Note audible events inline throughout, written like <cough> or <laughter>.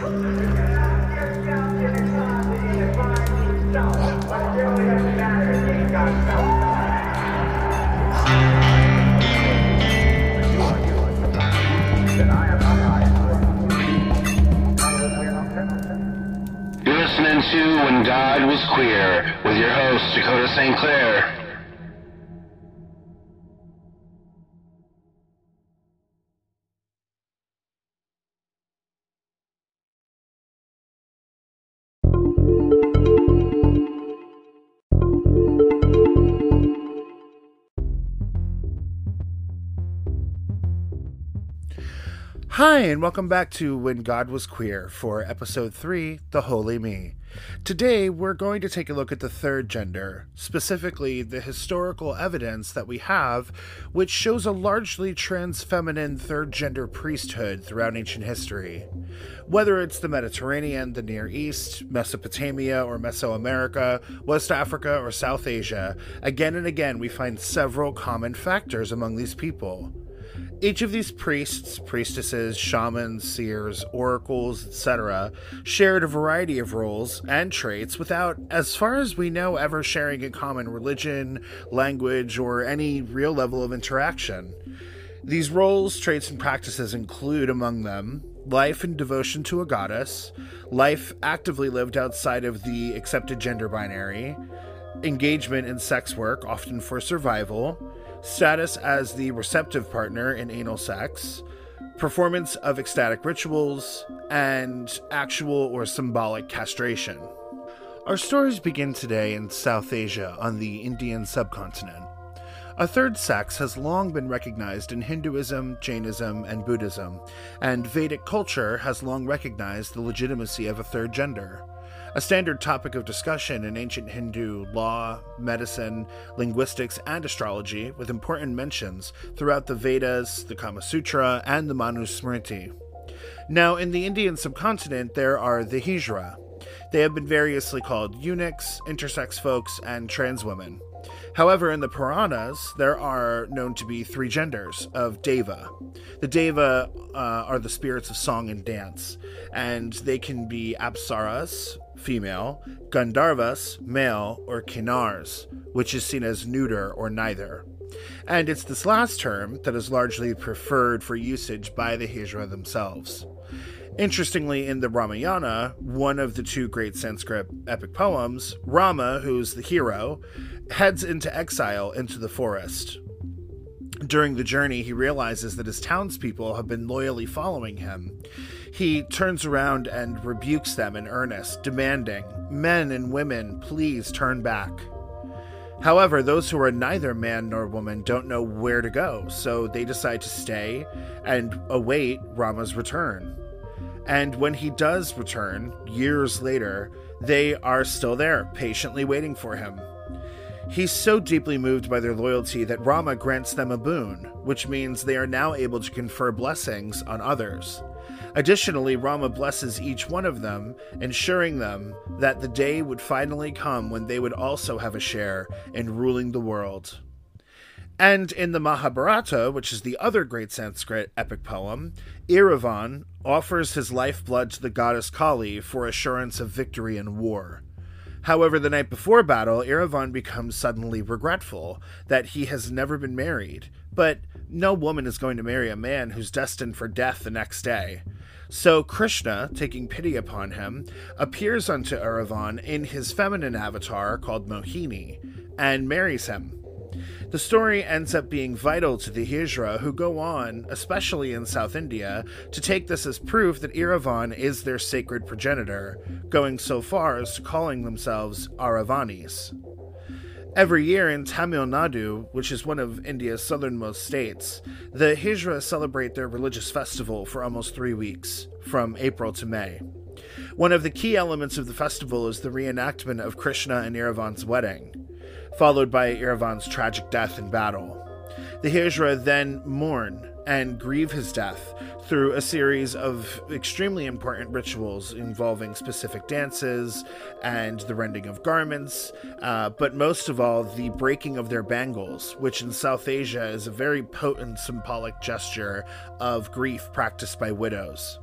You're listening to When God Was Queer with your host, Dakota St. Clair. Hi, and welcome back to When God Was Queer for episode 3 The Holy Me. Today, we're going to take a look at the third gender, specifically the historical evidence that we have, which shows a largely trans feminine third gender priesthood throughout ancient history. Whether it's the Mediterranean, the Near East, Mesopotamia, or Mesoamerica, West Africa, or South Asia, again and again we find several common factors among these people. Each of these priests, priestesses, shamans, seers, oracles, etc., shared a variety of roles and traits without, as far as we know, ever sharing a common religion, language, or any real level of interaction. These roles, traits, and practices include, among them, life and devotion to a goddess, life actively lived outside of the accepted gender binary, engagement in sex work, often for survival, status as the receptive partner in anal sex, performance of ecstatic rituals, and actual or symbolic castration. Our stories begin today in South Asia on the Indian subcontinent. A third sex has long been recognized in Hinduism, Jainism, and Buddhism, and Vedic culture has long recognized the legitimacy of a third gender a standard topic of discussion in ancient Hindu law, medicine, linguistics, and astrology, with important mentions throughout the Vedas, the Kama Sutra, and the Manusmriti. Now, in the Indian subcontinent, there are the Hijra. They have been variously called eunuchs, intersex folks, and trans women. However, in the Puranas, there are known to be three genders of Deva. The Deva uh, are the spirits of song and dance, and they can be Apsaras, female, Gandharvas, male, or Kinnars, which is seen as neuter or neither. And it's this last term that is largely preferred for usage by the Hijra themselves. Interestingly, in the Ramayana, one of the two great Sanskrit epic poems, Rama, who's the hero, heads into exile into the forest. During the journey, he realizes that his townspeople have been loyally following him. He turns around and rebukes them in earnest, demanding, Men and women, please turn back. However, those who are neither man nor woman don't know where to go, so they decide to stay and await Rama's return. And when he does return, years later, they are still there, patiently waiting for him. He's so deeply moved by their loyalty that Rama grants them a boon, which means they are now able to confer blessings on others. Additionally, Rama blesses each one of them, ensuring them that the day would finally come when they would also have a share in ruling the world. And in the Mahabharata, which is the other great Sanskrit epic poem, Iravan offers his lifeblood to the goddess Kali for assurance of victory in war. However, the night before battle, Iravan becomes suddenly regretful that he has never been married. But no woman is going to marry a man who's destined for death the next day. So Krishna, taking pity upon him, appears unto Iravan in his feminine avatar called Mohini and marries him. The story ends up being vital to the Hijra, who go on, especially in South India, to take this as proof that Iravan is their sacred progenitor, going so far as to calling themselves Aravanis. Every year in Tamil Nadu, which is one of India's southernmost states, the Hijra celebrate their religious festival for almost three weeks, from April to May. One of the key elements of the festival is the reenactment of Krishna and Iravan's wedding, followed by Iravan's tragic death in battle. The Hijra then mourn and grieve his death through a series of extremely important rituals involving specific dances and the rending of garments, uh, but most of all, the breaking of their bangles, which in South Asia is a very potent symbolic gesture of grief practiced by widows.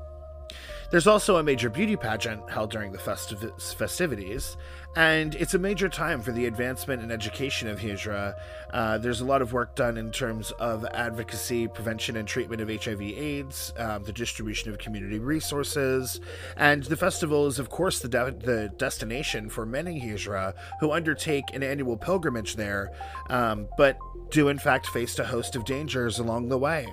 There's also a major beauty pageant held during the festiv- festivities, and it's a major time for the advancement and education of Hijra. Uh, there's a lot of work done in terms of advocacy, prevention, and treatment of HIV/AIDS, um, the distribution of community resources, and the festival is, of course, the, de- the destination for many Hijra who undertake an annual pilgrimage there, um, but do in fact face a host of dangers along the way.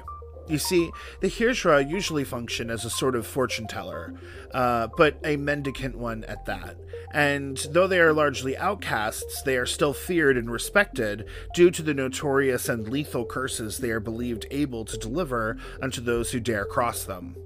You see, the Hijra usually function as a sort of fortune teller, uh, but a mendicant one at that. And though they are largely outcasts, they are still feared and respected due to the notorious and lethal curses they are believed able to deliver unto those who dare cross them.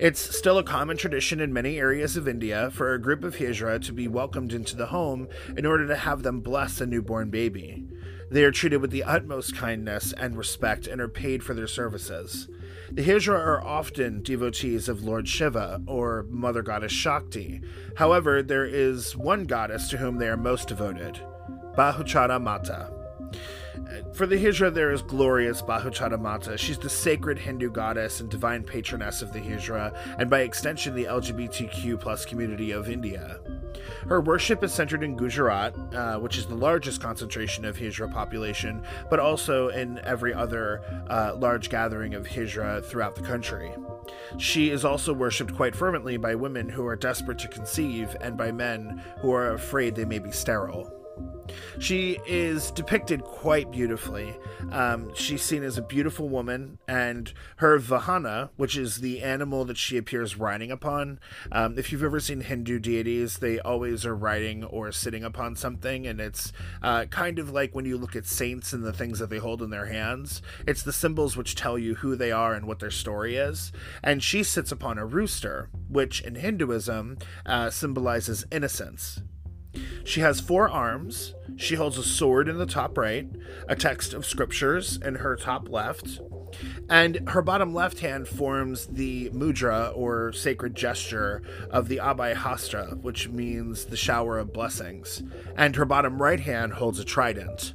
It's still a common tradition in many areas of India for a group of Hijra to be welcomed into the home in order to have them bless a newborn baby. They are treated with the utmost kindness and respect and are paid for their services. The Hijra are often devotees of Lord Shiva or Mother Goddess Shakti. However, there is one goddess to whom they are most devoted Bahuchara Mata. For the Hijra, there is glorious Bahuchara Mata. She's the sacred Hindu goddess and divine patroness of the Hijra, and by extension, the LGBTQ plus community of India. Her worship is centered in Gujarat, uh, which is the largest concentration of Hijra population, but also in every other uh, large gathering of Hijra throughout the country. She is also worshipped quite fervently by women who are desperate to conceive and by men who are afraid they may be sterile. She is depicted quite beautifully. Um, she's seen as a beautiful woman, and her vahana, which is the animal that she appears riding upon. Um, if you've ever seen Hindu deities, they always are riding or sitting upon something, and it's uh, kind of like when you look at saints and the things that they hold in their hands. It's the symbols which tell you who they are and what their story is. And she sits upon a rooster, which in Hinduism uh, symbolizes innocence. She has four arms. She holds a sword in the top right, a text of scriptures in her top left, and her bottom left hand forms the mudra or sacred gesture of the Abhay Hastra, which means the shower of blessings, and her bottom right hand holds a trident.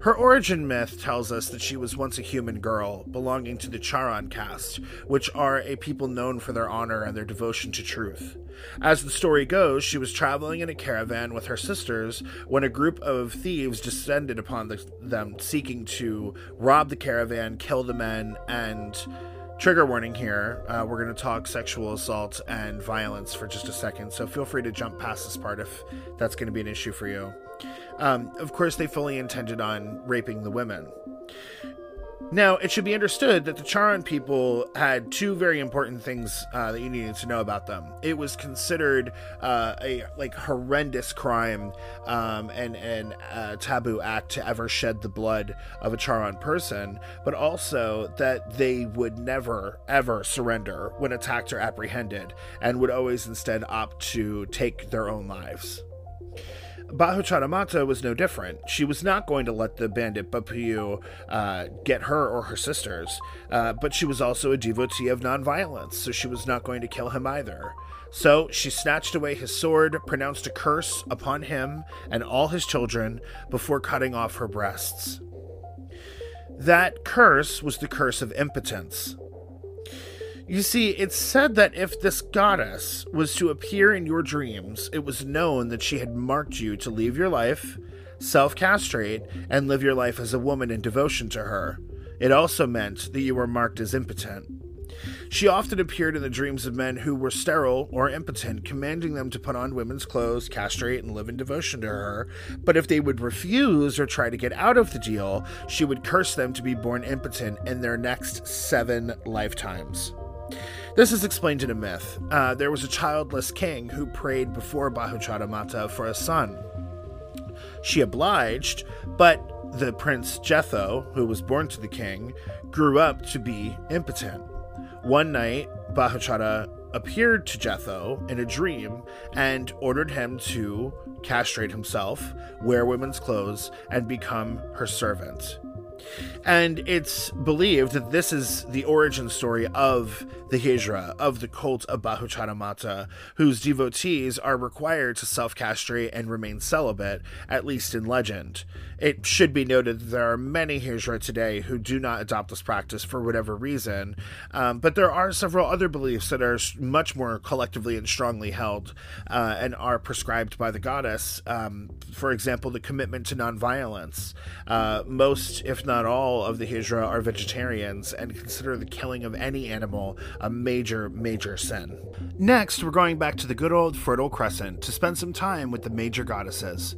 Her origin myth tells us that she was once a human girl belonging to the Charan caste, which are a people known for their honor and their devotion to truth. As the story goes, she was traveling in a caravan with her sisters when a group of thieves descended upon the, them, seeking to rob the caravan, kill the men, and trigger warning here. Uh, we're going to talk sexual assault and violence for just a second, so feel free to jump past this part if that's going to be an issue for you. Um, of course, they fully intended on raping the women. Now, it should be understood that the Charan people had two very important things uh, that you needed to know about them. It was considered uh, a like horrendous crime um, and and a taboo act to ever shed the blood of a Charan person, but also that they would never ever surrender when attacked or apprehended, and would always instead opt to take their own lives. Bahuchara Mata was no different. She was not going to let the bandit Bapuyu uh, get her or her sisters, uh, but she was also a devotee of nonviolence, so she was not going to kill him either. So she snatched away his sword, pronounced a curse upon him and all his children before cutting off her breasts. That curse was the curse of impotence. You see, it's said that if this goddess was to appear in your dreams, it was known that she had marked you to leave your life, self castrate, and live your life as a woman in devotion to her. It also meant that you were marked as impotent. She often appeared in the dreams of men who were sterile or impotent, commanding them to put on women's clothes, castrate, and live in devotion to her. But if they would refuse or try to get out of the deal, she would curse them to be born impotent in their next seven lifetimes. This is explained in a myth. Uh, there was a childless king who prayed before Bahuchara Mata for a son. She obliged, but the prince Jetho, who was born to the king, grew up to be impotent. One night, Bahuchara appeared to Jetho in a dream and ordered him to castrate himself, wear women's clothes, and become her servant. And it's believed that this is the origin story of the Hijra, of the cult of Bahuchara Mata, whose devotees are required to self castrate and remain celibate, at least in legend. It should be noted that there are many Hijra today who do not adopt this practice for whatever reason, um, but there are several other beliefs that are much more collectively and strongly held uh, and are prescribed by the goddess. Um, for example, the commitment to nonviolence. Uh, most, if not all, of the Hijra are vegetarians and consider the killing of any animal a major, major sin. Next, we're going back to the good old Fertile Crescent to spend some time with the major goddesses.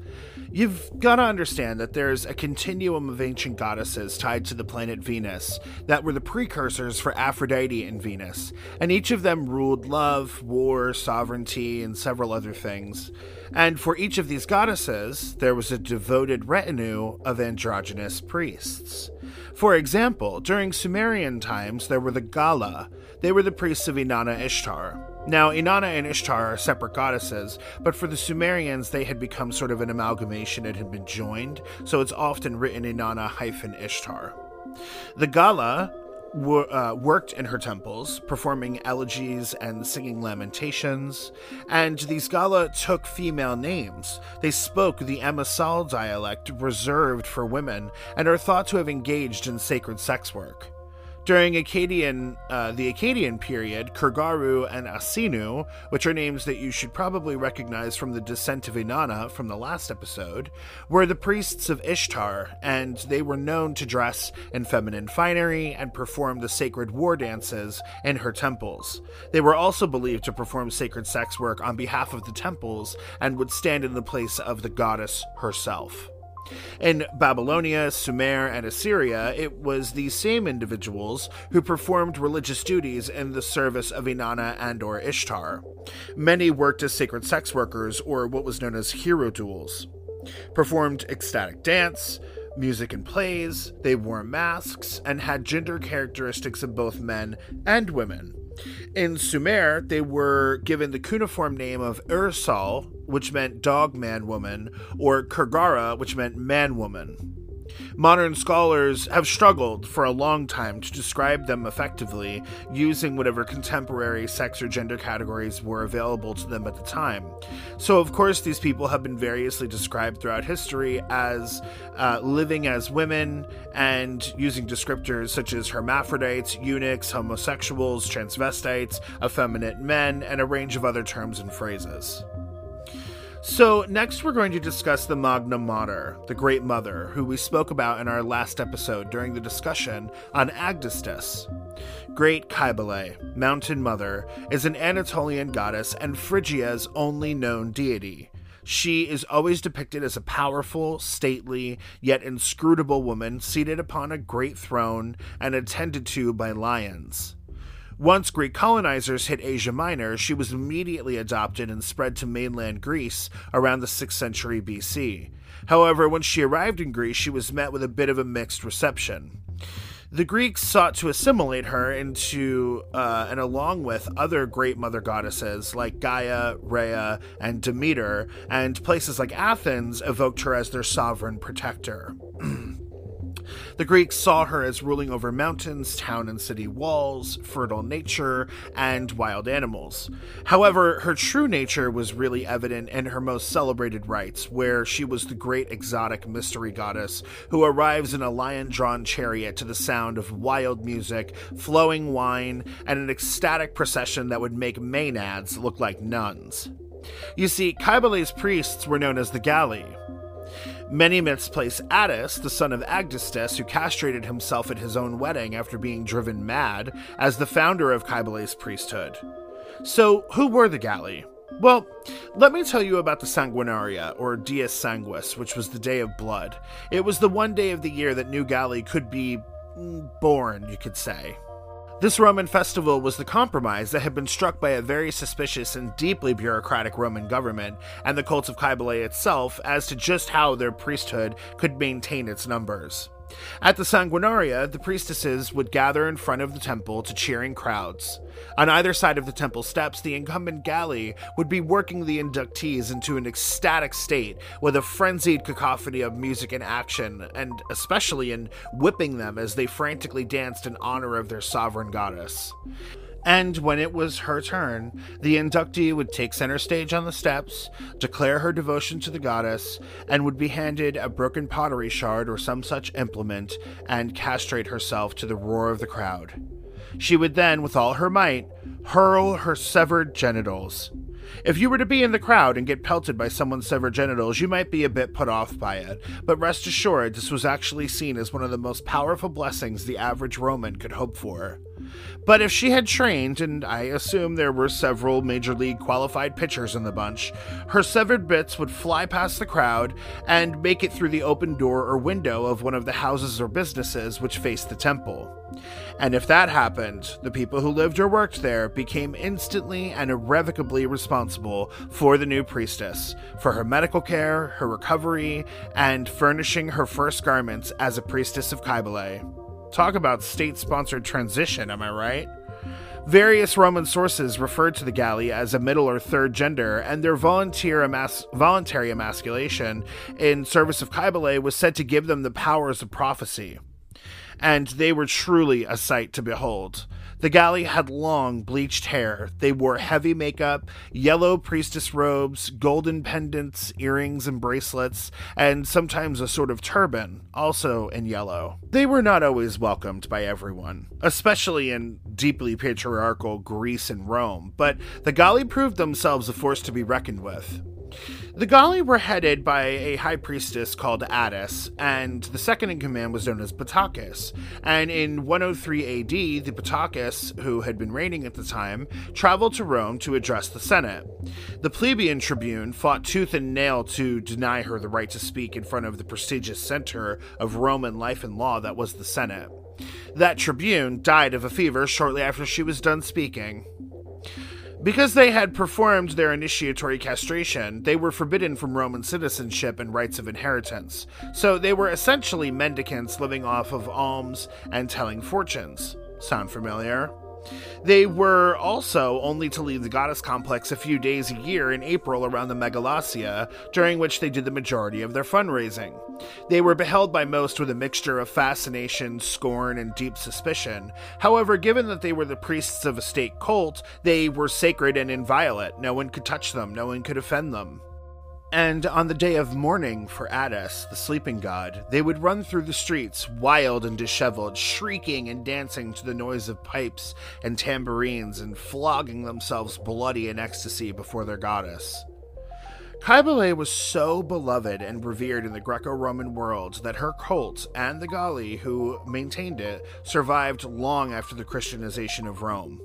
You've got to understand that there's a continuum of ancient goddesses tied to the planet Venus that were the precursors for Aphrodite and Venus, and each of them ruled love, war, sovereignty, and several other things. And for each of these goddesses, there was a devoted retinue of androgynous priests. For example, during Sumerian times, there were the Gala. They were the priests of Inanna Ishtar. Now, Inanna and Ishtar are separate goddesses, but for the Sumerians, they had become sort of an amalgamation and had been joined, so it's often written Inanna hyphen Ishtar. The Gala uh, worked in her temples, performing elegies and singing lamentations, and these Gala took female names. They spoke the Emesal dialect reserved for women and are thought to have engaged in sacred sex work. During Akkadian, uh, the Akkadian period, Kurgaru and Asinu, which are names that you should probably recognize from the Descent of Inanna from the last episode, were the priests of Ishtar, and they were known to dress in feminine finery and perform the sacred war dances in her temples. They were also believed to perform sacred sex work on behalf of the temples and would stand in the place of the goddess herself. In Babylonia, Sumer, and Assyria, it was these same individuals who performed religious duties in the service of Inanna and or Ishtar. Many worked as sacred sex workers or what was known as hierodules, performed ecstatic dance, music and plays, they wore masks, and had gender characteristics of both men and women. In Sumer, they were given the cuneiform name of Ursal, which meant dog man woman, or Kurgara, which meant man woman. Modern scholars have struggled for a long time to describe them effectively using whatever contemporary sex or gender categories were available to them at the time. So, of course, these people have been variously described throughout history as uh, living as women and using descriptors such as hermaphrodites, eunuchs, homosexuals, transvestites, effeminate men, and a range of other terms and phrases. So, next we're going to discuss the Magna Mater, the Great Mother, who we spoke about in our last episode during the discussion on Agdistis. Great Cybele, Mountain Mother, is an Anatolian goddess and Phrygia's only known deity. She is always depicted as a powerful, stately, yet inscrutable woman seated upon a great throne and attended to by lions. Once Greek colonizers hit Asia Minor, she was immediately adopted and spread to mainland Greece around the 6th century BC. However, when she arrived in Greece, she was met with a bit of a mixed reception. The Greeks sought to assimilate her into uh, and along with other great mother goddesses like Gaia, Rhea, and Demeter, and places like Athens evoked her as their sovereign protector. <clears throat> The Greeks saw her as ruling over mountains, town and city walls, fertile nature, and wild animals. However, her true nature was really evident in her most celebrated rites, where she was the great exotic mystery goddess who arrives in a lion drawn chariot to the sound of wild music, flowing wine, and an ecstatic procession that would make Maenads look like nuns. You see, Cybele's priests were known as the Galli, Many myths place Attis, the son of Agdistis, who castrated himself at his own wedding after being driven mad, as the founder of Cybele's priesthood. So, who were the Galli? Well, let me tell you about the Sanguinaria, or Dies Sanguis, which was the Day of Blood. It was the one day of the year that New Galli could be mm, born, you could say. This Roman festival was the compromise that had been struck by a very suspicious and deeply bureaucratic Roman government and the cult of Cybele itself as to just how their priesthood could maintain its numbers. At the Sanguinaria, the priestesses would gather in front of the temple to cheering crowds. On either side of the temple steps, the incumbent Galli would be working the inductees into an ecstatic state with a frenzied cacophony of music and action, and especially in whipping them as they frantically danced in honor of their sovereign goddess. And when it was her turn, the inductee would take center stage on the steps, declare her devotion to the goddess, and would be handed a broken pottery shard or some such implement and castrate herself to the roar of the crowd. She would then, with all her might, hurl her severed genitals. If you were to be in the crowd and get pelted by someone's severed genitals, you might be a bit put off by it, but rest assured, this was actually seen as one of the most powerful blessings the average Roman could hope for. But if she had trained, and I assume there were several major league qualified pitchers in the bunch, her severed bits would fly past the crowd and make it through the open door or window of one of the houses or businesses which faced the temple. And if that happened, the people who lived or worked there became instantly and irrevocably responsible for the new priestess, for her medical care, her recovery, and furnishing her first garments as a priestess of Cybele. Talk about state sponsored transition, am I right? Various Roman sources referred to the Galli as a middle or third gender, and their emas- voluntary emasculation in service of Cybele was said to give them the powers of prophecy. And they were truly a sight to behold. The Galli had long, bleached hair. They wore heavy makeup, yellow priestess robes, golden pendants, earrings, and bracelets, and sometimes a sort of turban, also in yellow. They were not always welcomed by everyone, especially in deeply patriarchal Greece and Rome, but the Galli proved themselves a force to be reckoned with. The Galli were headed by a high priestess called Attis, and the second in command was known as Battakis. And in 103 AD, the Battakis, who had been reigning at the time, traveled to Rome to address the Senate. The plebeian tribune fought tooth and nail to deny her the right to speak in front of the prestigious center of Roman life and law that was the Senate. That tribune died of a fever shortly after she was done speaking. Because they had performed their initiatory castration, they were forbidden from Roman citizenship and rights of inheritance. So they were essentially mendicants living off of alms and telling fortunes. Sound familiar? They were also only to leave the goddess complex a few days a year in April around the Megalesia, during which they did the majority of their fundraising. They were beheld by most with a mixture of fascination, scorn, and deep suspicion. However, given that they were the priests of a state cult, they were sacred and inviolate. No one could touch them, no one could offend them. And on the day of mourning for Attis, the sleeping god, they would run through the streets, wild and disheveled, shrieking and dancing to the noise of pipes and tambourines, and flogging themselves bloody in ecstasy before their goddess. Cybele was so beloved and revered in the Greco Roman world that her cult and the Galli who maintained it survived long after the Christianization of Rome.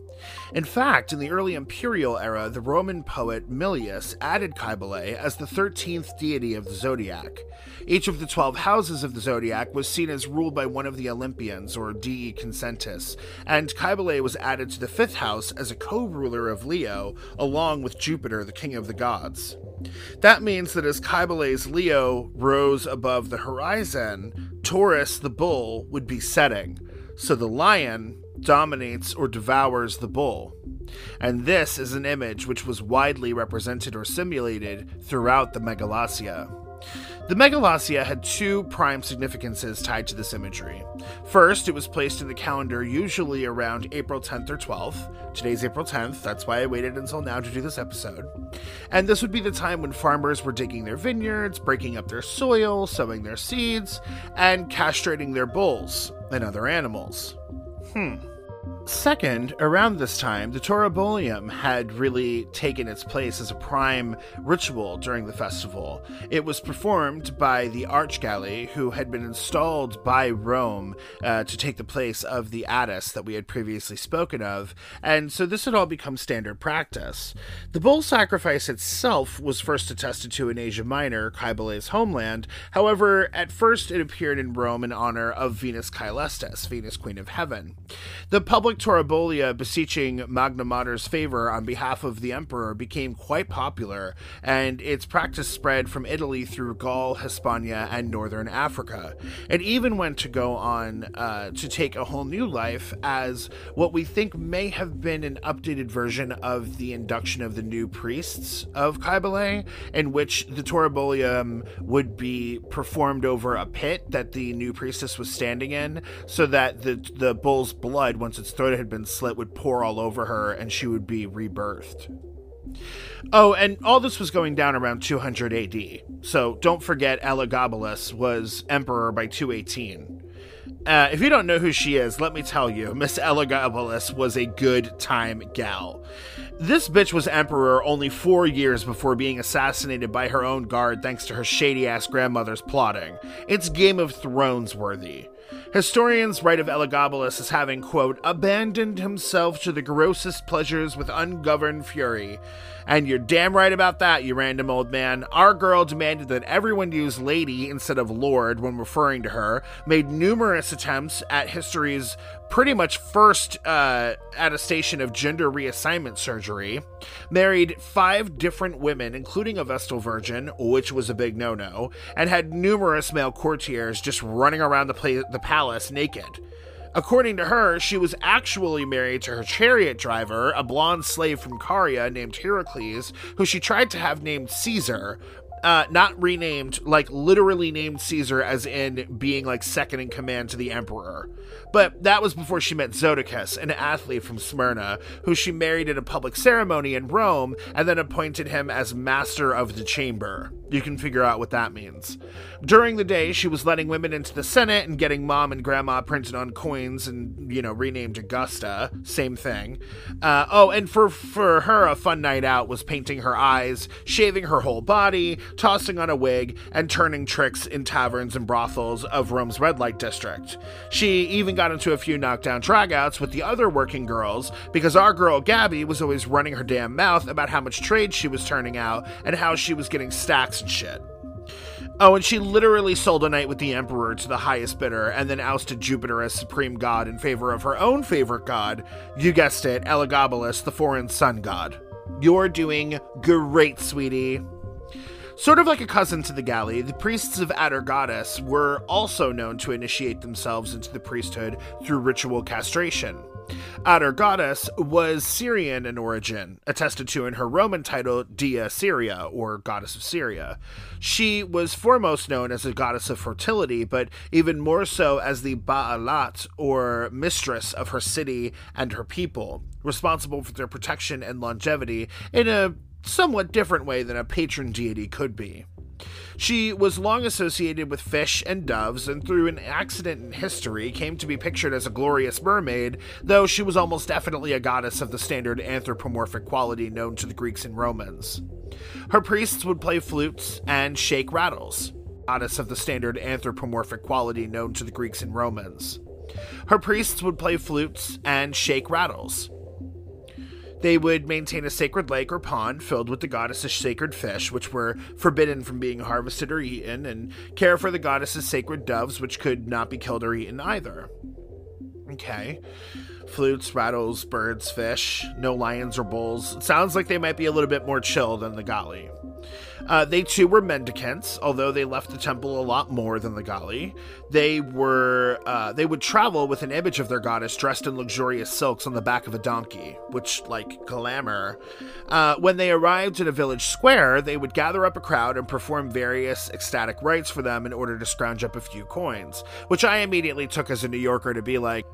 In fact, in the early imperial era, the Roman poet Milius added Cybele as the 13th deity of the zodiac. Each of the 12 houses of the zodiac was seen as ruled by one of the Olympians, or dii consentis, and Cybele was added to the fifth house as a co ruler of Leo, along with Jupiter, the king of the gods. That means that as Cybele's Leo rose above the horizon, Taurus, the bull, would be setting. So the lion dominates or devours the bull. And this is an image which was widely represented or simulated throughout the Megalesia. The Megalesia had two prime significances tied to this imagery. First, it was placed in the calendar usually around April 10th or 12th. Today's April 10th, that's why I waited until now to do this episode. And this would be the time when farmers were digging their vineyards, breaking up their soil, sowing their seeds, and castrating their bulls and other animals. Hmm. Second, around this time, the Taurobolium had really taken its place as a prime ritual during the festival. It was performed by the Archgalli, who had been installed by Rome uh, to take the place of the Attis that we had previously spoken of, and so this had all become standard practice. The bull sacrifice itself was first attested to in Asia Minor, Cybele's homeland. However, at first it appeared in Rome in honor of Venus Caelestis, Venus Queen of Heaven. The public public Taurobolia beseeching Magna Mater's favor on behalf of the emperor became quite popular, and its practice spread from Italy through Gaul, Hispania, and northern Africa. It even went to go on uh, to take a whole new life as what we think may have been an updated version of the induction of the new priests of Cybele, in which the Taurobolium would be performed over a pit that the new priestess was standing in, so that the the bull's blood, once its throat had been slit, would pour all over her, and she would be rebirthed. Oh, and all this was going down around 200 AD. So don't forget Elagabalus was emperor by 218. Uh, if you don't know who she is, let me tell you, Miss Elagabalus was a good time gal. This bitch was emperor only four years before being assassinated by her own guard thanks to her shady ass grandmother's plotting. It's Game of Thrones worthy. Historians write of Elagabalus as having, quote, abandoned himself to the grossest pleasures with ungoverned fury. And you're damn right about that, you random old man. Our girl demanded that everyone use lady instead of lord when referring to her, made numerous attempts at history's pretty much first uh, attestation of gender reassignment surgery, married five different women, including a Vestal Virgin, which was a big no no, and had numerous male courtiers just running around the, pla- the palace naked. According to her, she was actually married to her chariot driver, a blonde slave from Caria named Heracles, who she tried to have named Caesar, uh, not renamed, like literally named Caesar, as in being like second in command to the emperor. But that was before she met Zoticus, an athlete from Smyrna, who she married at a public ceremony in Rome and then appointed him as master of the chamber. You can figure out what that means. During the day, she was letting women into the Senate and getting mom and grandma printed on coins and, you know, renamed Augusta. Same thing. Uh, oh, and for, for her, a fun night out was painting her eyes, shaving her whole body, tossing on a wig, and turning tricks in taverns and brothels of Rome's red light district. She even got into a few knockdown dragouts with the other working girls because our girl Gabby was always running her damn mouth about how much trade she was turning out and how she was getting stacks and shit. Oh, and she literally sold a night with the Emperor to the highest bidder and then ousted Jupiter as supreme god in favor of her own favorite god, you guessed it, Elagabalus, the foreign sun god. You're doing great, sweetie. Sort of like a cousin to the Galli, the priests of Atargatis were also known to initiate themselves into the priesthood through ritual castration. Atargatis was Syrian in origin, attested to in her Roman title Dea Syria, or Goddess of Syria. She was foremost known as a goddess of fertility, but even more so as the Baalat, or mistress of her city and her people, responsible for their protection and longevity in a somewhat different way than a patron deity could be. She was long associated with fish and doves, and through an accident in history came to be pictured as a glorious mermaid, though she was almost definitely a goddess of the standard anthropomorphic quality known to the Greeks and Romans. Her priests would play flutes and shake rattles, goddess of the standard anthropomorphic quality known to the Greeks and Romans. Her priests would play flutes and shake rattles, they would maintain a sacred lake or pond filled with the goddess's sacred fish, which were forbidden from being harvested or eaten, and care for the goddess's sacred doves, which could not be killed or eaten either. Okay. Flutes, rattles, birds, fish, no lions or bulls. It sounds like they might be a little bit more chill than the Galli. Uh, they too were mendicants, although they left the temple a lot more than the Galli. They were uh, they would travel with an image of their goddess dressed in luxurious silks on the back of a donkey, which like glamour. Uh, when they arrived at a village square, they would gather up a crowd and perform various ecstatic rites for them in order to scrounge up a few coins, which I immediately took as a New Yorker to be like,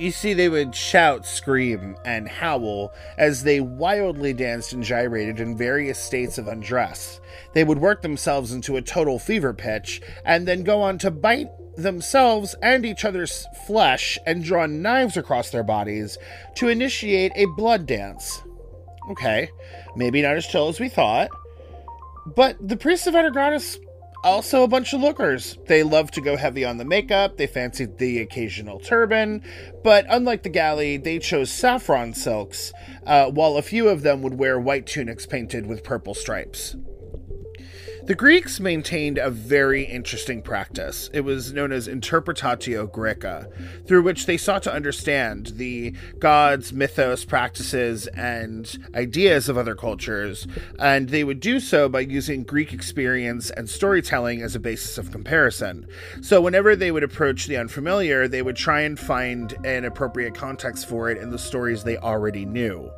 you see, they would shout, scream, and howl as they wildly danced and gyrated in various states of undress. They would work themselves into a total fever pitch and then go on to bite themselves and each other's flesh and draw knives across their bodies to initiate a blood dance. Okay, maybe not as chill as we thought, but the priests of Atargatis also a bunch of lookers. They love to go heavy on the makeup, they fancied the occasional turban, but unlike the Galli, they chose saffron silks, uh, while a few of them would wear white tunics painted with purple stripes. The Greeks maintained a very interesting practice. It was known as Interpretatio Graeca, through which they sought to understand the gods, mythos, practices, and ideas of other cultures, and they would do so by using Greek experience and storytelling as a basis of comparison. So, whenever they would approach the unfamiliar, they would try and find an appropriate context for it in the stories they already knew.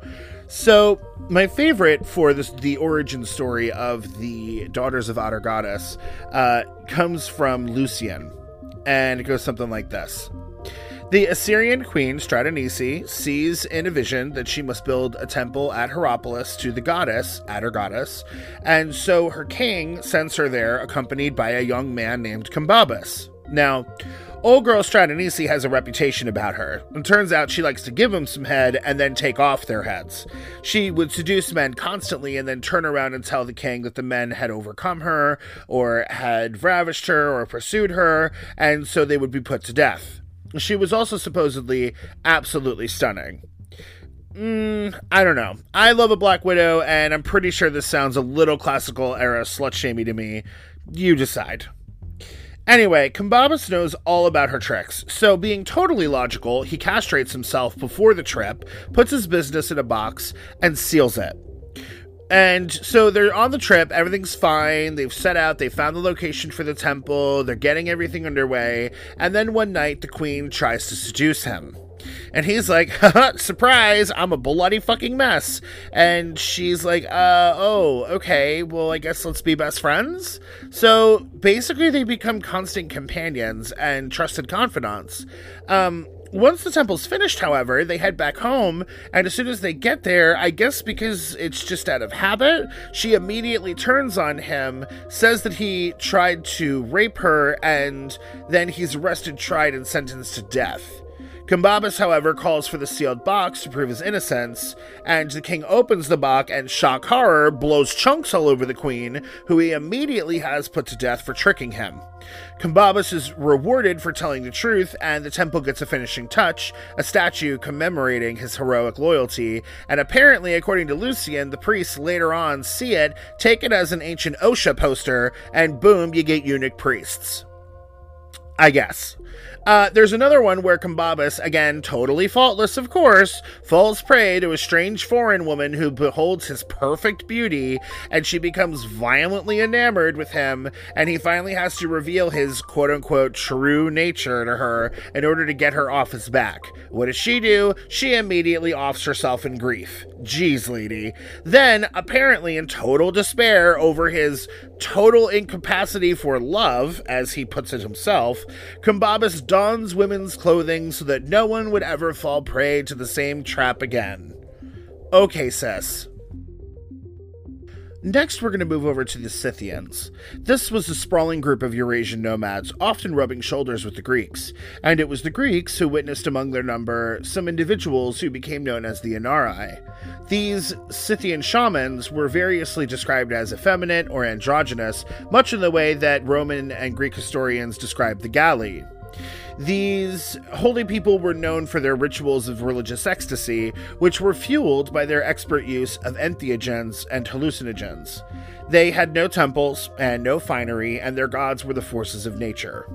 So, my favorite for this, the origin story of the Daughters of Atargatis uh, comes from Lucian, and it goes something like this. The Assyrian queen Stratonice sees in a vision that she must build a temple at Hierapolis to the goddess, Atargatis, and so her king sends her there accompanied by a young man named Kambabus. Now, Old girl Stratonice has a reputation about her. It turns out she likes to give them some head and then take off their heads. She would seduce men constantly and then turn around and tell the king that the men had overcome her, or had ravished her, or pursued her, and so they would be put to death. She was also supposedly absolutely stunning. Mm, I don't know. I love a Black Widow, and I'm pretty sure this sounds a little classical era slut shamey to me. You decide. Anyway, Kambabus knows all about her tricks, so being totally logical, he castrates himself before the trip, puts his business in a box, and seals it. And so they're on the trip, everything's fine, they've set out, they found the location for the temple, they're getting everything underway, and then one night the queen tries to seduce him. And he's like, surprise, I'm a bloody fucking mess. And she's like, uh, oh, okay, well, I guess let's be best friends. So basically, they become constant companions and trusted confidants. Um, once the temple's finished, however, they head back home, and as soon as they get there, I guess because it's just out of habit, she immediately turns on him, says that he tried to rape her, and then he's arrested, tried, and sentenced to death. Kambabus, however, calls for the sealed box to prove his innocence, and the king opens the box and, shock horror, blows chunks all over the queen, who he immediately has put to death for tricking him. Kambabus is rewarded for telling the truth, and the temple gets a finishing touch a statue commemorating his heroic loyalty. And apparently, according to Lucian, the priests later on see it, take it as an ancient OSHA poster, and boom, you get eunuch priests. I guess. Uh, there's another one where Kambabus, again, totally faultless, of course, falls prey to a strange foreign woman who beholds his perfect beauty, and she becomes violently enamored with him, and he finally has to reveal his quote unquote true nature to her in order to get her off his back. What does she do? She immediately offs herself in grief. Jeez, lady. Then, apparently in total despair over his total incapacity for love, as he puts it himself, Kambabus dons women's clothing so that no one would ever fall prey to the same trap again. Okay, sis. Next, we're going to move over to the Scythians. This was a sprawling group of Eurasian nomads, often rubbing shoulders with the Greeks, and it was the Greeks who witnessed among their number some individuals who became known as the Inari. These Scythian shamans were variously described as effeminate or androgynous, much in the way that Roman and Greek historians described the Galli. These holy people were known for their rituals of religious ecstasy, which were fueled by their expert use of entheogens and hallucinogens. They had no temples and no finery, and their gods were the forces of nature.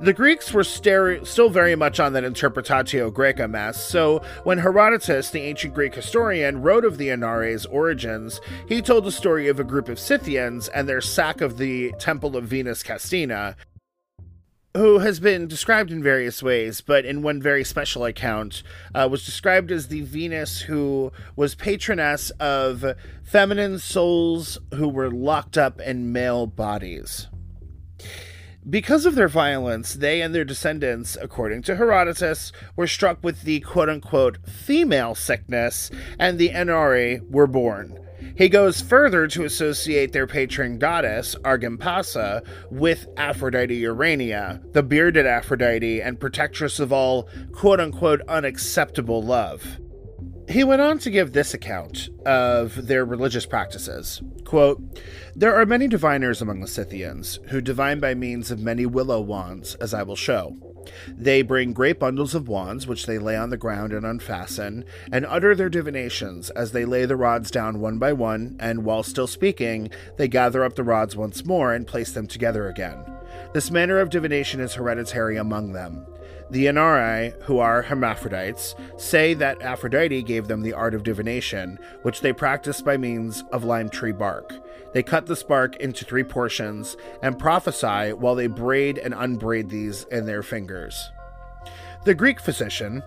The Greeks were still very much on that interpretatio Graeca mess, so when Herodotus, the ancient Greek historian, wrote of the Inares' origins, he told the story of a group of Scythians and their sack of the temple of Venus Castina, who has been described in various ways, but in one very special account, uh, was described as the Venus who was patroness of feminine souls who were locked up in male bodies. Because of their violence, they and their descendants, according to Herodotus, were struck with the quote unquote female sickness, and the Enari were born. He goes further to associate their patron goddess, Argimpasa, with Aphrodite Urania, the bearded Aphrodite and protectress of all quote unquote unacceptable love. He went on to give this account of their religious practices. Quote, There are many diviners among the Scythians, who divine by means of many willow wands, as I will show. They bring great bundles of wands, which they lay on the ground and unfasten, and utter their divinations as they lay the rods down one by one, and while still speaking, they gather up the rods once more and place them together again. This manner of divination is hereditary among them. The Inari, who are hermaphrodites, say that Aphrodite gave them the art of divination, which they practice by means of lime tree bark. They cut this bark into three portions and prophesy while they braid and unbraid these in their fingers. The Greek physician,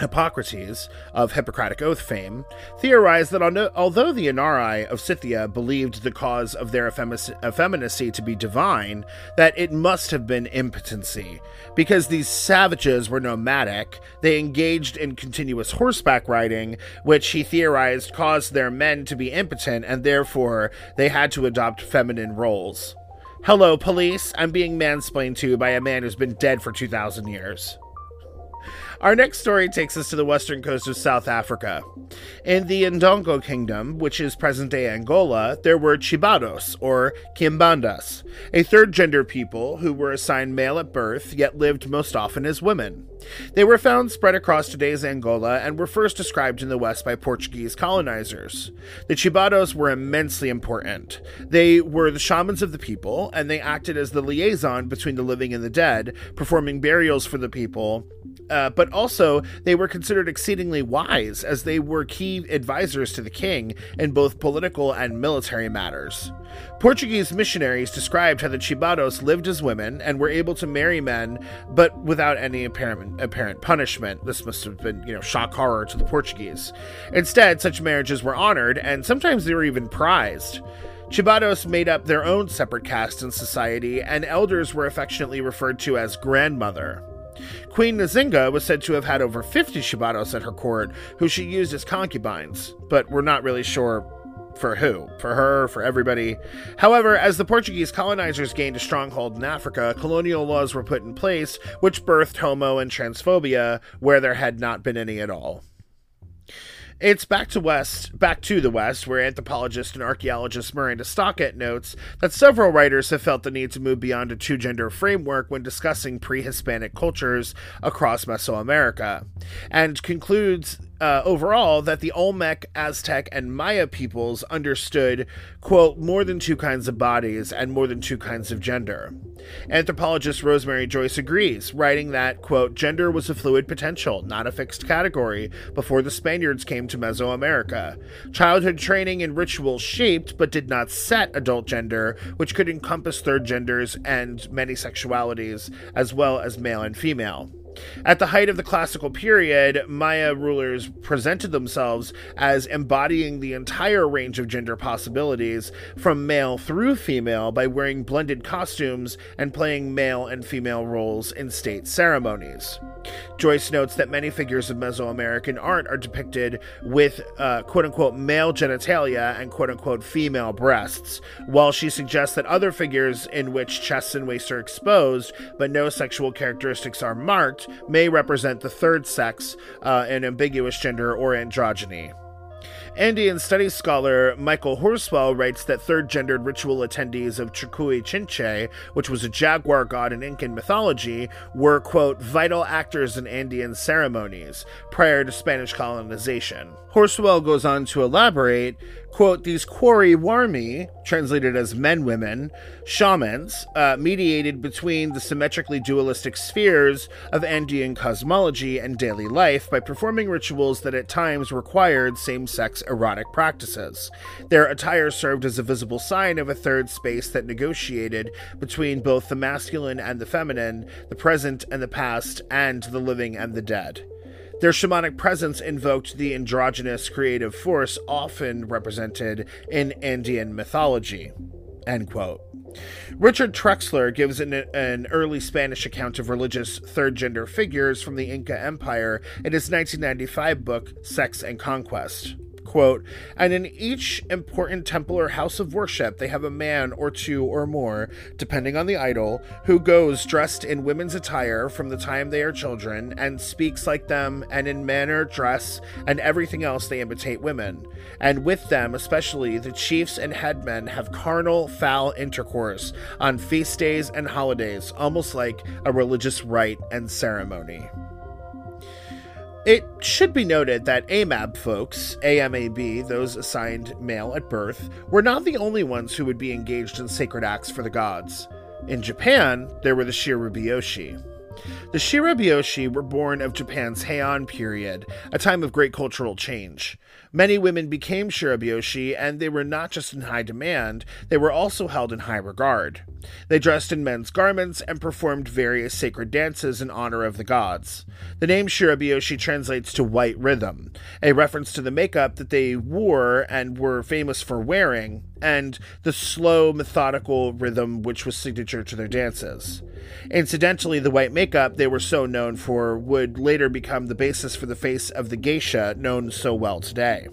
Hippocrates, of Hippocratic Oath fame, theorized that although the Inari of Scythia believed the cause of their effeminacy to be divine, that it must have been impotency. Because these savages were nomadic, they engaged in continuous horseback riding, which he theorized caused their men to be impotent, and therefore they had to adopt feminine roles. Hello, police. I'm being mansplained to by a man who's been dead for 2,000 years. Our next story takes us to the western coast of South Africa. In the Ndongo Kingdom, which is present day Angola, there were Chibados, or Kimbandas, a third gender people who were assigned male at birth, yet lived most often as women. They were found spread across today's Angola and were first described in the West by Portuguese colonizers. The Chibados were immensely important. They were the shamans of the people, and they acted as the liaison between the living and the dead, performing burials for the people. Uh, but also, they were considered exceedingly wise, as they were key advisors to the king in both political and military matters. Portuguese missionaries described how the Chibados lived as women and were able to marry men, but without any apparent, apparent punishment. This must have been, you know, shock horror to the Portuguese. Instead, such marriages were honored, and sometimes they were even prized. Chibados made up their own separate caste in society, and elders were affectionately referred to as grandmother. Queen Nzinga was said to have had over 50 Chibados at her court, who she used as concubines, but we're not really sure for who? For her? For everybody? However, as the Portuguese colonizers gained a stronghold in Africa, colonial laws were put in place which birthed homo and transphobia where there had not been any at all. It's back to west, back to the west, where anthropologist and archaeologist Miranda Stockett notes that several writers have felt the need to move beyond a two-gender framework when discussing pre-Hispanic cultures across Mesoamerica, and concludes uh, overall that the Olmec, Aztec, and Maya peoples understood, quote, more than two kinds of bodies and more than two kinds of gender. Anthropologist Rosemary Joyce agrees, writing that, quote, gender was a fluid potential, not a fixed category, before the Spaniards came to Mesoamerica. Childhood training and rituals shaped but did not set adult gender, which could encompass third genders and many sexualities, as well as male and female. At the height of the classical period, Maya rulers presented themselves as embodying the entire range of gender possibilities, from male through female, by wearing blended costumes and playing male and female roles in state ceremonies. Joyce notes that many figures of Mesoamerican art are depicted with uh, quote unquote male genitalia and quote unquote female breasts, while she suggests that other figures in which chests and waists are exposed but no sexual characteristics are marked may represent the third sex, uh, an ambiguous gender or androgyny. Andean studies scholar Michael Horswell writes that third gendered ritual attendees of Chuqui Chinchay, which was a jaguar god in Incan mythology, were, quote, vital actors in Andean ceremonies prior to Spanish colonization. Horswell goes on to elaborate quote, these Quariwarmi, translated as men women, shamans, uh, mediated between the symmetrically dualistic spheres of Andean cosmology and daily life by performing rituals that at times required same sex erotic practices. Their attire served as a visible sign of a third space that negotiated between both the masculine and the feminine, the present and the past, and the living and the dead. Their shamanic presence invoked the androgynous creative force often represented in Andean mythology. End quote. Richard Trexler gives an, an, early Spanish account of religious third gender figures from the Inca Empire in his 1995 book, Sex and Conquest. Quote, and in each important temple or house of worship, they have a man or two or more, depending on the idol, who goes dressed in women's attire from the time they are children, and speaks like them, and in manner, dress, and everything else they imitate women. And with them, especially, the chiefs and headmen have carnal, foul intercourse on feast days and holidays, almost like a religious rite and ceremony. It should be noted that AMAB folks, AMAB, those assigned male at birth, were not the only ones who would be engaged in sacred acts for the gods. In Japan, there were the Shirobyoshi. The Shirobyoshi were born of Japan's Heian period, a time of great cultural change. Many women became shirobyoshi, and they were not just in high demand, they were also held in high regard. They dressed in men's garments and performed various sacred dances in honor of the gods. The name shirobyoshi translates to white rhythm, a reference to the makeup that they wore and were famous for wearing, and the slow, methodical rhythm which was signature to their dances. Incidentally, the white makeup they were so known for would later become the basis for the face of the geisha known so well today.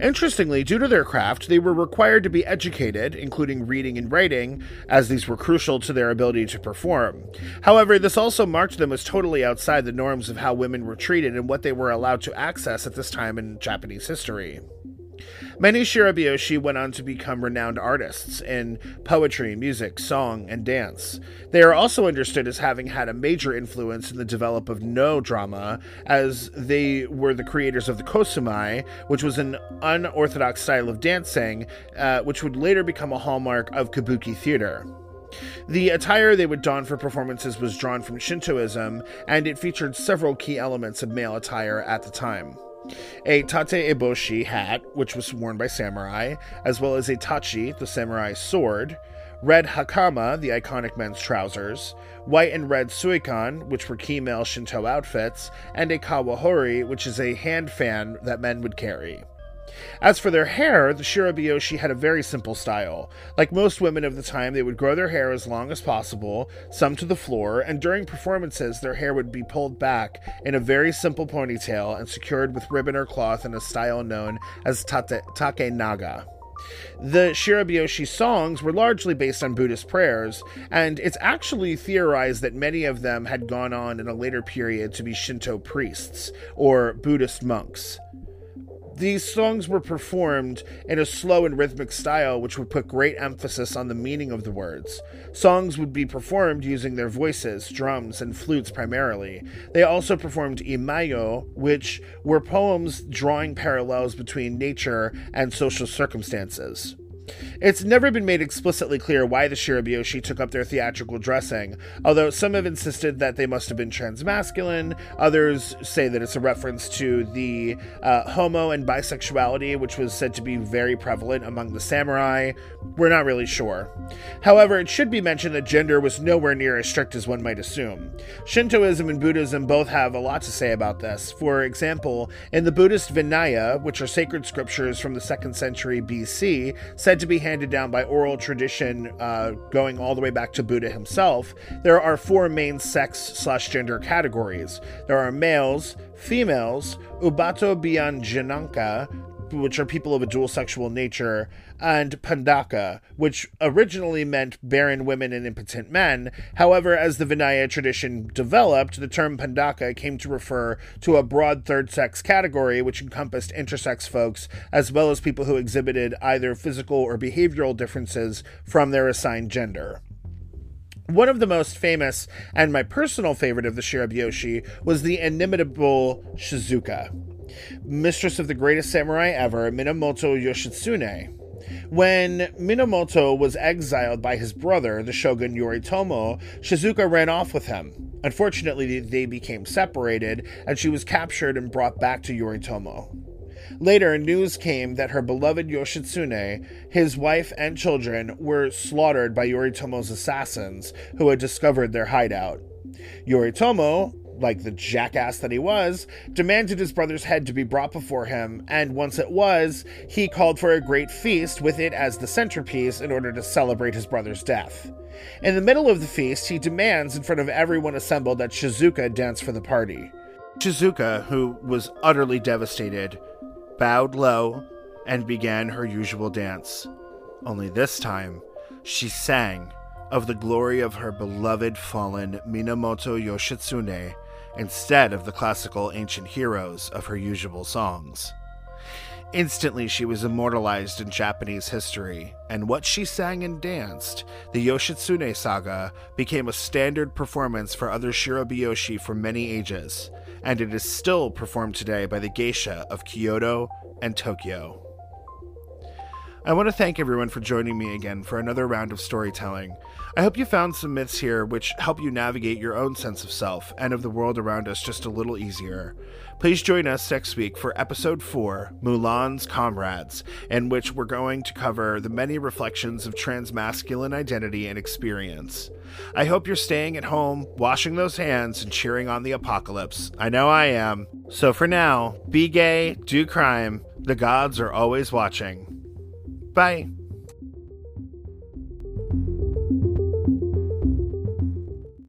Interestingly, due to their craft, they were required to be educated, including reading and writing, as these were crucial to their ability to perform. However, this also marked them as totally outside the norms of how women were treated and what they were allowed to access at this time in Japanese history. Many shirobyoshi went on to become renowned artists in poetry, music, song, and dance. They are also understood as having had a major influence in the development of Noh drama, as they were the creators of the kosumai, which was an unorthodox style of dancing, uh, which would later become a hallmark of kabuki theater. The attire they would don for performances was drawn from Shintoism, and it featured several key elements of male attire at the time a tate eboshi hat, which was worn by samurai, as well as a tachi, the samurai sword, red hakama, the iconic men's trousers, white and red suikan, which were key male Shinto outfits, and a kawahori, which is a hand fan that men would carry. As for their hair, the Shirobyoshi had a very simple style. Like most women of the time, they would grow their hair as long as possible, some to the floor, and during performances, their hair would be pulled back in a very simple ponytail and secured with ribbon or cloth in a style known as tate, take naga. The Shirobyoshi songs were largely based on Buddhist prayers, and it's actually theorized that many of them had gone on in a later period to be Shinto priests or Buddhist monks. These songs were performed in a slow and rhythmic style, which would put great emphasis on the meaning of the words. Songs would be performed using their voices, drums, and flutes primarily. They also performed imayo, which were poems drawing parallels between nature and social circumstances. It's never been made explicitly clear why the Shirobyoshi took up their theatrical dressing, although some have insisted that they must have been transmasculine, others say that it's a reference to the uh, homo and bisexuality, which was said to be very prevalent among the samurai. We're not really sure. However, it should be mentioned that gender was nowhere near as strict as one might assume. Shintoism and Buddhism both have a lot to say about this. For example, in the Buddhist Vinaya, which are sacred scriptures from the 2nd century BC, said said to be handed down by oral tradition uh, going all the way back to Buddha himself, there are four main sex slash gender categories. There are males, females, ubhatobyanjanaka, which are people of a dual sexual nature, and pandaka, which originally meant barren women and impotent men. However, as the Vinaya tradition developed, the term pandaka came to refer to a broad third sex category which encompassed intersex folks, as well as people who exhibited either physical or behavioral differences from their assigned gender. One of the most famous and my personal favorite of the Shirobyoshi was the inimitable Shizuka mistress of the greatest samurai ever, Minamoto Yoshitsune. When Minamoto was exiled by his brother, the shogun Yoritomo, Shizuka ran off with him. Unfortunately, they became separated, and she was captured and brought back to Yoritomo. Later, news came that her beloved Yoshitsune, his wife, and children were slaughtered by Yoritomo's assassins, who had discovered their hideout. Yoritomo, like the jackass that he was, demanded his brother's head to be brought before him, and once it was, he called for a great feast with it as the centerpiece in order to celebrate his brother's death. In the middle of the feast, he demands in front of everyone assembled that Shizuka dance for the party. Shizuka, who was utterly devastated, bowed low, and began her usual dance. Only this time, she sang of the glory of her beloved fallen Minamoto Yoshitsune instead of the classical ancient heroes of her usual songs. Instantly, she was immortalized in Japanese history, and what she sang and danced, the Yoshitsune saga, became a standard performance for other shirabiyoshi for many ages, and it is still performed today by the geisha of Kyoto and Tokyo. I want to thank everyone for joining me again for another round of storytelling. I hope you found some myths here which help you navigate your own sense of self and of the world around us just a little easier. Please join us next week for episode 4, Mulan's Comrades, in which we're going to cover the many reflections of transmasculine identity and experience. I hope you're staying at home, washing those hands, and cheering on the apocalypse. I know I am. So for now, be gay, do crime. The gods are always watching. Bye.